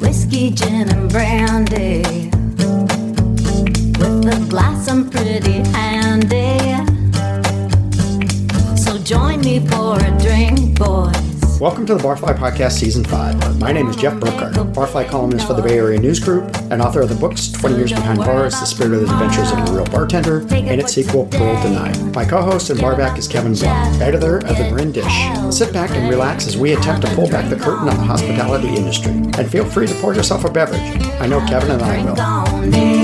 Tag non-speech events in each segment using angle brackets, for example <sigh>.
Whiskey, gin, and brandy. With a glass, I'm pretty handy. So join me for a drink, boys. Welcome to the Barfly Podcast Season 5. My name is Jeff Burkhart, Barfly columnist for the Bay Area News Group and author of the books 20 Years Behind Bars, The Spirit of the Adventures of a Real Bartender, and its sequel, Pearl Denied. My co-host and barback is Kevin Blum, editor of The Marin Dish. Sit back and relax as we attempt to pull back the curtain on the hospitality industry. And feel free to pour yourself a beverage. I know Kevin and I will.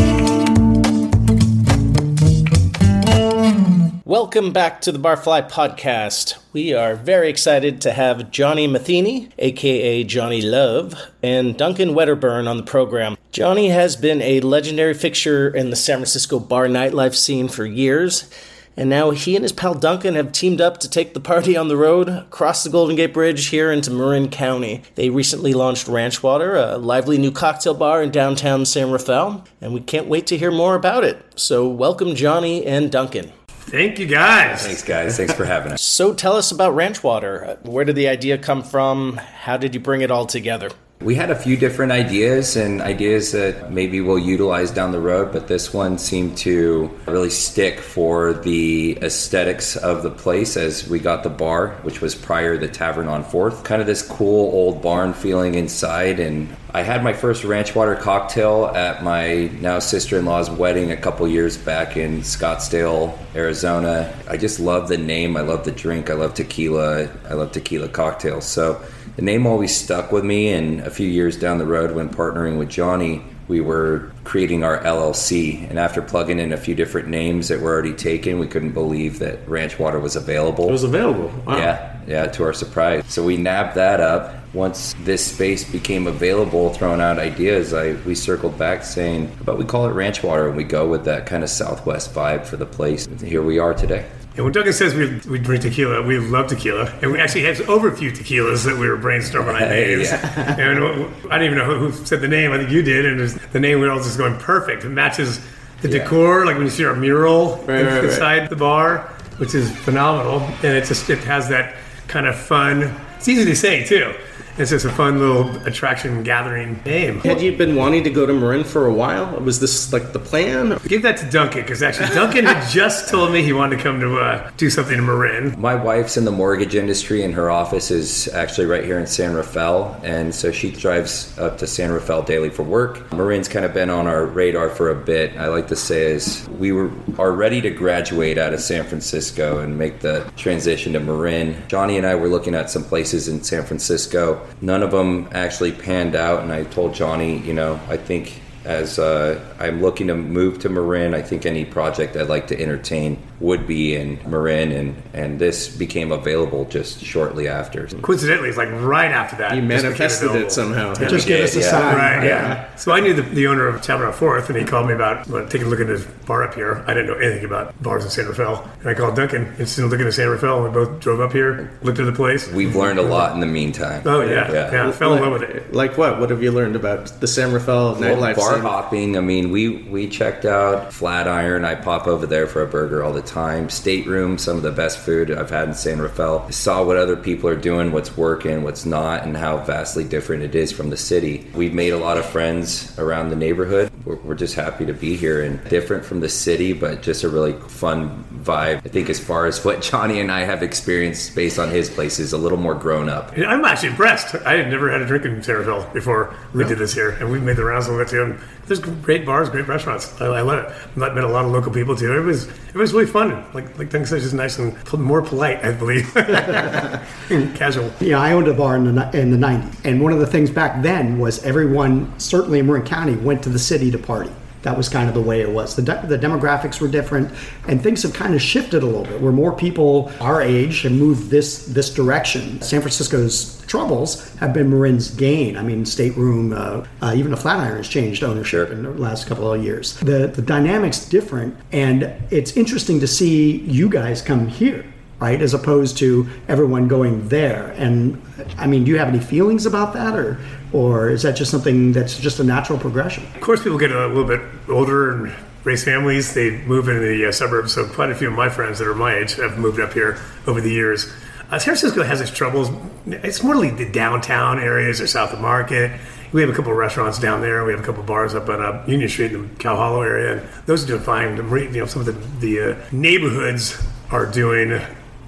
Welcome back to the Barfly Podcast. We are very excited to have Johnny Metheny, aka Johnny Love, and Duncan Wedderburn on the program. Johnny has been a legendary fixture in the San Francisco bar nightlife scene for years, and now he and his pal Duncan have teamed up to take the party on the road across the Golden Gate Bridge here into Marin County. They recently launched Ranch Water, a lively new cocktail bar in downtown San Rafael, and we can't wait to hear more about it. So, welcome, Johnny and Duncan. Thank you, guys. Thanks, guys. Thanks for having us. So tell us about Ranch Water. Uh, Where did the idea come from? How did you bring it all together? We had a few different ideas and ideas that maybe we'll utilize down the road, but this one seemed to really stick for the aesthetics of the place as we got the bar, which was prior the Tavern on Fourth. Kind of this cool old barn feeling inside. And I had my first ranch water cocktail at my now sister in law's wedding a couple years back in Scottsdale, Arizona. I just love the name. I love the drink. I love tequila. I love tequila cocktails. So the name always stuck with me. And a few years down the road, when partnering with Johnny, we were creating our LLC. And after plugging in a few different names that were already taken, we couldn't believe that Ranch Water was available. It was available. Wow. Yeah, yeah, to our surprise. So we nabbed that up. Once this space became available, throwing out ideas, I we circled back saying, "But we call it Ranch Water, and we go with that kind of Southwest vibe for the place." And here we are today. And when Duncan says we, we drink tequila, we love tequila. And we actually had over a few tequilas that we were brainstorming <laughs> on names. <laughs> And uh, I don't even know who, said the name. I think you did. And the name, we were all just going perfect. It matches the Yeah. decor, like when you see our mural Right, right, right. inside the bar, which is phenomenal. And it just it has that kind of fun. It's easy to say, too. It's just a fun little attraction gathering name. Had you been wanting to go to Marin for a while? Was this like the plan? Give that to Duncan because actually Duncan had <laughs> just told me he wanted to come to uh, do something in Marin. My wife's in the mortgage industry, and her office is actually right here in San Rafael. And so she drives up to San Rafael daily for work. Marin's kind of been on our radar for a bit. I like to say is we were are ready to graduate out of San Francisco and make the transition to Marin. Johnny and I were looking at some places in San Francisco. None of them actually panned out, and I told Johnny, you know, I think as uh, I'm looking to move to Marin, I think any project I'd like to entertain would be in Marin, and, and this became available just shortly after. Coincidentally, it's like right after that. You manifested it somehow. Yeah. Just give us a Yeah. sign. Right, yeah. So I knew the, the owner of Tavern on Fourth, and he called me about well, taking a look at his bar up here. I didn't know anything about bars in San Rafael. And I called Duncan, instant looking at San Rafael, and we both drove up here, looked at the place. We've learned a lot in the meantime. Oh, yeah. Yeah. Yeah, I fell in love with it. Like what? What have you learned about the San Rafael Well, nightlife bar hopping. I mean, we we checked out Flatiron. I pop over there for a burger all the time. Stateroom, some of the best food I've had in San Rafael. I saw what other people are doing, what's working, what's not, and how vastly different it is from the city. We've made a lot of friends around the neighborhood. We're, we're just happy to be here and different from the city, but just a really fun vibe. I think as far as what Johnny and I have experienced based on his place is a little more grown up. I'm actually impressed. I had never had a drink in San Rafael before we did this here, and we've made the rounds a little bit There's great bars, great restaurants. I, I love it. I've met a lot of local people too. It was it was really fun. Like like said, just nice and more polite, I believe, <laughs> casual. Yeah, I owned a bar in the in the '90s, and one of the things back then was everyone, certainly in Marin County, went to the city to party. That was kind of the way it was. The, de- the demographics were different, and things have kind of shifted a little bit. Where more people our age have moved this this direction. San Francisco's troubles have been Marin's gain. I mean, stateroom, uh, uh, even the Flatiron has changed ownership in the last couple of years. The the dynamics different, and it's interesting to see you guys come here right? As opposed to everyone going there. And I mean, do you have any feelings about that, or or is that just something that's just a natural progression? Of course, people get a little bit older and raise families. They move into the uh, suburbs. So quite a few of my friends that are my age have moved up here over the years. Uh, San Francisco has its troubles. It's more like the downtown areas or south of Market. We have a couple of restaurants down there. We have a couple of bars up on uh, Union Street in the Cow Hollow area, and those are doing fine. You know, some of the the uh, neighborhoods are doing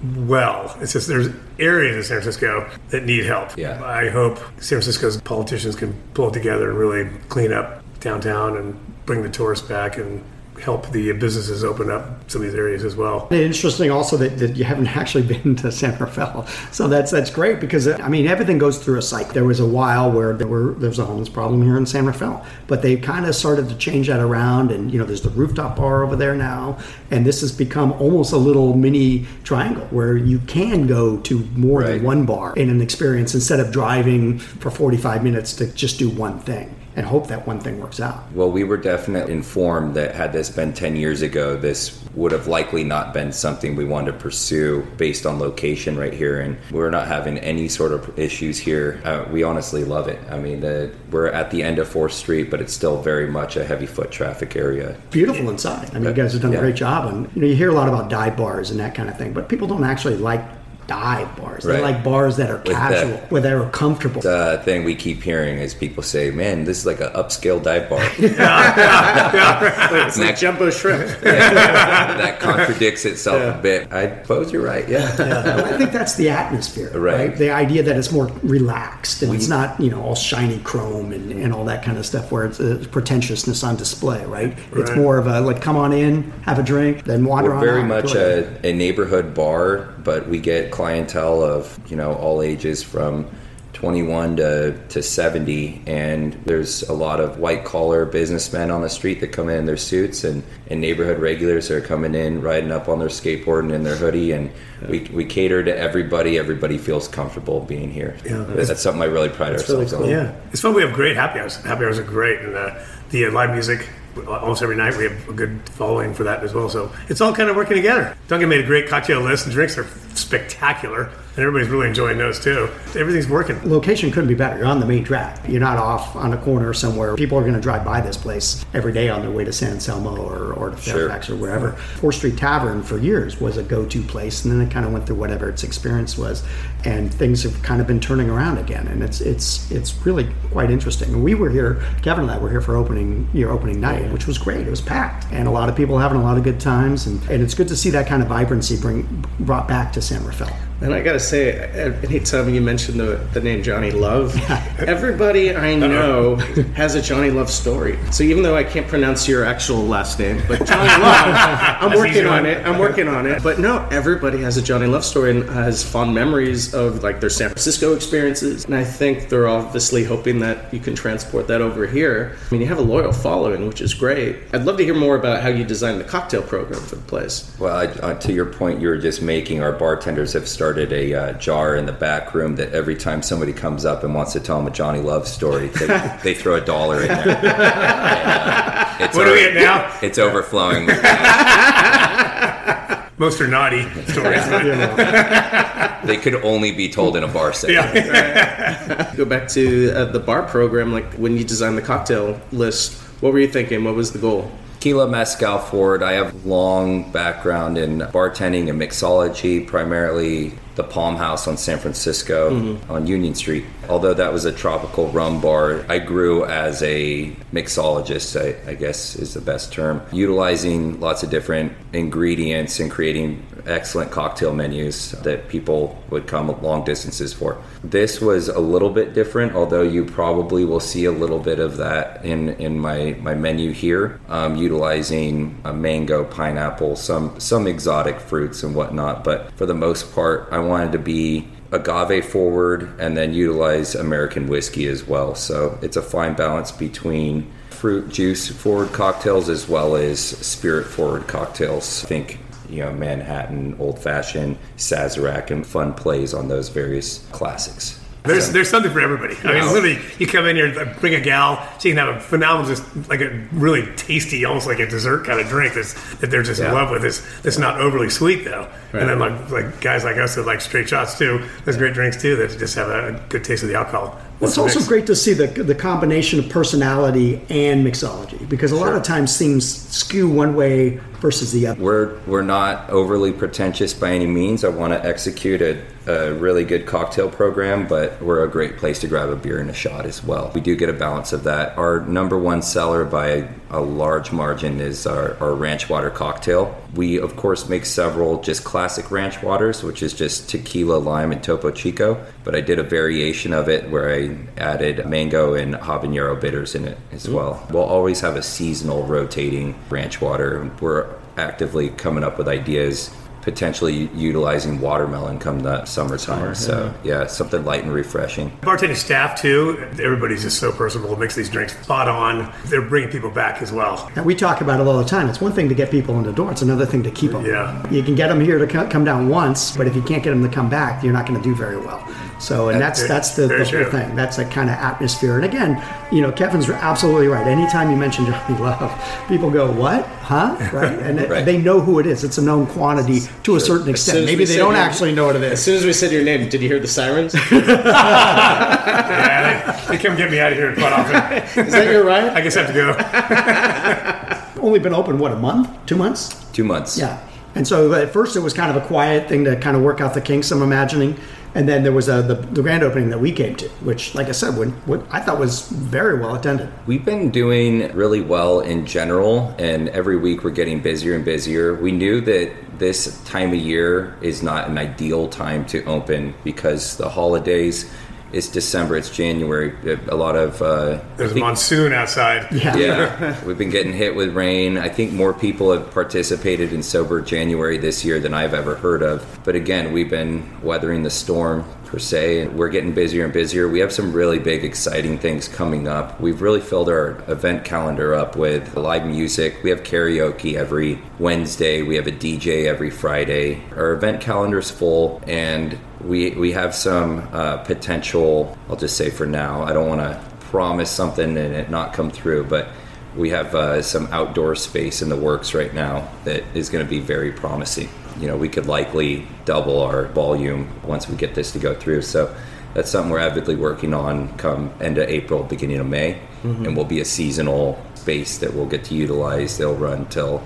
well. It's just there's areas in San Francisco that need help. Yeah. I hope San Francisco's politicians can pull it together and really clean up downtown and bring the tourists back and help the businesses open up some of these areas as well. And interesting also that, that you haven't <laughs> actually been to San Rafael. So that's that's great because uh, I mean everything goes through a cycle. There was a while where there were there was a homeless problem here in San Rafael, but they kind of started to change that around and you know there's the rooftop bar over there now and this has become almost a little mini triangle where you can go to more Right. than one bar in an experience instead of driving for 45 minutes to just do one thing and hope that one thing works out. Well, we were definitely informed that had this been 10 years ago, this would have likely not been something we wanted to pursue based on location right here. And we're not having any sort of issues here. Uh, we honestly love it. I mean, the, we're at the end of 4th Street, but it's still very much a heavy foot traffic area. beautiful inside. I mean, you guys have done a great job. And you know, you hear a lot about dive bars and that kind of thing, but people don't actually like dive bars—they're like bars that are casual, where they're comfortable. The thing we keep hearing is people say, man, this is like an upscale dive bar. <laughs> <laughs> It's like jumbo shrimp. <laughs> that contradicts itself a bit. I suppose you're right. Yeah. Well, I think that's the atmosphere, right. Right. The idea that it's more relaxed and it's not, you know, all shiny chrome and, and all that kind of stuff where it's uh, pretentiousness on display, right? It's more of a like, come on in, have a drink, then wander We're on very much a, a neighborhood bar, but we get clientele of you know all ages from 21 to, to 70 and there's a lot of white collar businessmen on the street that come in in their suits and, and neighborhood regulars are coming in riding up on their skateboard and in their hoodie and we, we cater to everybody everybody feels comfortable being here Yeah. that's, something i really pride really ourselves cool. on Yeah. It's fun. We have great happy hours. Happy hours are great, and uh, the uh, live music almost every night we have a good following for that as well. So it's all kind of working together. Duncan made a great cocktail list, and drinks are spectacular, and everybody's really enjoying those too. Everything's working. location couldn't be better. You're on the main track. You're not off on a corner somewhere. People are going to drive by this place every day on their way to San Anselmo or, or to Fairfax or wherever. Fourth Street Tavern for years was a go-to place, and then it kind of went through whatever its experience was, and things have kind of been turning around again, and it's it's it's really quite interesting. And we were here, Kevin and I were here for opening your opening night, which was great. It was packed, and a lot of people having a lot of good times, and, and it's good to see that kind of vibrancy bring brought back to San Rafael. And I gotta say, anytime you mention the, the name Johnny Love, <laughs> everybody I know has a Johnny Love story. So even though I can't pronounce your actual last name, but <laughs> Johnny Love, I'm working on it. I'm working on it. But no, everybody has a Johnny Love story and has fond memories of like their San Francisco experiences. And I think they're obviously hoping that you can transport that over here. I mean, you have a loyal following, which is great. I'd love to hear more about how you designed the cocktail program for the place. Well, I, uh, to your point, you were just making. Our bartenders have started a uh, jar in the back room that every time somebody comes up and wants to tell them a Johnny Love story, they, <laughs> they throw a dollar in there. <laughs> And, uh, it's What do we over- get now? It's overflowing. <laughs> Most are naughty stories. they could only be told in a bar setting. yeah. Go back to uh, the bar program, like when you designed the cocktail list, what were you thinking? What was the goal? Tequila Mezcal Ford. I have long background in bartending and mixology, primarily the Palm House on San Francisco on Union Street. Although that was a tropical rum bar, I grew as a mixologist, I, I guess is the best term, utilizing lots of different ingredients and creating excellent cocktail menus that people would come long distances for. This was a little bit different, although you probably will see a little bit of that in, in my, my menu here, um, utilizing a mango, pineapple, some some exotic fruits and whatnot. But for the most part, I wanted to be agave forward and then utilize American whiskey as well. So it's a fine balance between fruit juice forward cocktails as well as spirit forward cocktails. I think you know Manhattan, Old Fashioned, Sazerac, and fun plays on those various classics. There's So- there's something for everybody. I mean, literally, you come in here, uh, bring a gal, she can have a phenomenal, just like a really tasty, almost like a dessert kind of drink that's, that they're just in love with. It's that's not overly sweet though. And then like like guys like us that like straight shots too. There's great drinks too that just have a, good taste of the alcohol. It's also great to see the the combination of personality and mixology because a lot of times things skew one way versus the other. We're we're not overly pretentious by any means. I want to execute a, a really good cocktail program, but we're a great place to grab a beer and a shot as well. We do get a balance of that. Our number one seller by a large margin is our, our ranch water cocktail. We, of course, make several just classic ranch waters, which is just tequila, lime, and Topo Chico. But I did a variation of it where I added mango and habanero bitters in it as mm-hmm. well. We'll always have a seasonal rotating ranch water. We're actively coming up with ideas potentially utilizing watermelon come the summertime. so yeah, something light and refreshing. Bartending staff too. Everybody's just so personable. Makes these drinks spot on. They're bringing people back as well. And we talk about it all the time. It's one thing to get people in the door. It's another thing to keep them. Yeah. You can get them here to come down once, but if you can't get them to come back, you're not going to do very well. So, and that's Very- that's the, the whole thing. That's a kind of atmosphere. And again, you know, Kevin's absolutely right. Anytime you mention Johnny <laughs> Love, people go, "What? Huh?" Right? And <laughs> Right. they know who it is. It's a known quantity to a certain extent. Maybe they don't your- actually know what it As soon as we said your name, did you hear the sirens? <laughs> Yeah, they, they come get me out of here quite often. <laughs> Is that your right? I guess I have to go. <laughs> Only been open what a month, two months. Two months. Yeah. And so at first it was kind of a quiet thing to kind of work out the kinks, I'm imagining. And then there was a, the, the grand opening that we came to, which, like I said, when, what I thought was very well attended. We've been doing really well in general, and every week we're getting busier and busier. We knew that this time of year is not an ideal time to open because the holidays. It's December. It's January. A lot of uh, There's I a think- monsoon outside. Yeah. yeah, <laughs> we've been getting hit with rain. I think more people have participated in Sober January this year than I've ever heard of. But again, we've been weathering the storm per se, we're getting busier and busier. We have some really big, exciting things coming up. We've really filled our event calendar up with live music. We have karaoke every Wednesday. We have a DJ every Friday. Our event calendar's full, and we we have some uh, potential. I'll just say for now, I don't want to promise something and it not come through, but we have uh, some outdoor space in the works right now that is going to be very promising. You know, we could likely double our volume once we get this to go through. So that's something we're avidly working on come end of April, beginning of May, mm-hmm. and will be a seasonal space that we'll get to utilize. They'll run till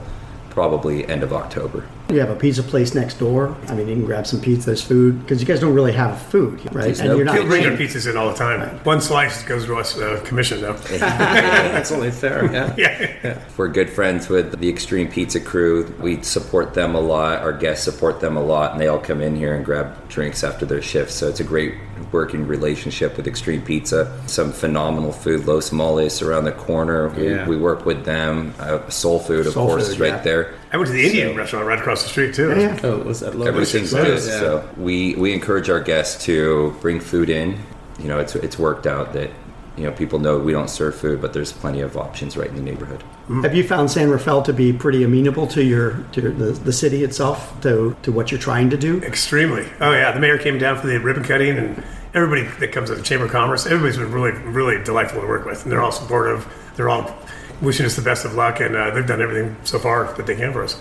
probably end of October. You have a pizza place next door. I mean, you can grab some pizza, there's food, because you guys don't really have food, right? There's no- People bring their chained. pizzas in all the time. One slice goes to us uh, commission though. <laughs> That's only fair. Yeah. <laughs> yeah. We're good friends with the Extreme Pizza crew. We support them a lot. Our guests support them a lot, and they all come in here and grab drinks after their shifts. So it's a great working relationship with Extreme Pizza. Some phenomenal food. Los Moles around the corner. We, Yeah. we work with them. Uh, Sol Food, of Sol course, Food, is right yeah. there. I went to the Indian restaurant right across the street too. Yeah, yeah. Oh, was that Lotus? Everything's good. yeah. So we we encourage our guests to bring food in. You know, it's it's worked out that you know people know we don't serve food, but there's plenty of options right in the neighborhood. Have you found San Rafael to be pretty amenable to your to the, the city itself, to, to what you're trying to do? Extremely. Oh yeah, the mayor came down for the ribbon cutting, and everybody that comes to the Chamber of Commerce, everybody's been really, really delightful to work with, and they're all supportive. They're all wishing us the best of luck, and uh, they've done everything so far that they can for us.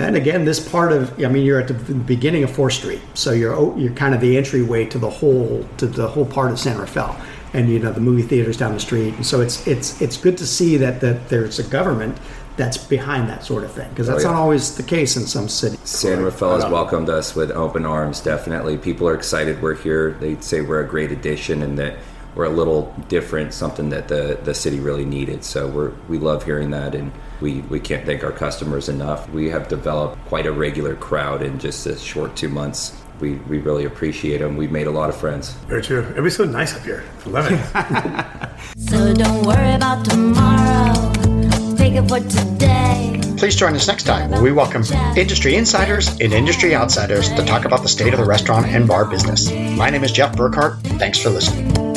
And again, this part of I mean, you're at the beginning of Fourth Street, so you're oh, you're kind of the entryway to the whole to the whole part of San Rafael, and you know the movie theaters down the street, and so it's it's it's good to see that that there's a government that's behind that sort of thing because that's Oh, yeah. not always the case in some cities. San Rafael has uh, welcomed us with open arms. Definitely, people are excited we're here. They say we're a great addition and that we're a little different, something that the the city really needed. So we're we love hearing that, and we we can't thank our customers enough. We have developed quite a regular crowd in just a short two months. We, we really appreciate them. We've made a lot of friends. Very true. Everybody's so nice up here. I love it. <laughs> So don't worry about tomorrow. Take it for today. Please join us next time where we welcome industry insiders and industry outsiders to talk about the state of the restaurant and bar business. My name is Jeff Burkhart. Thanks for listening.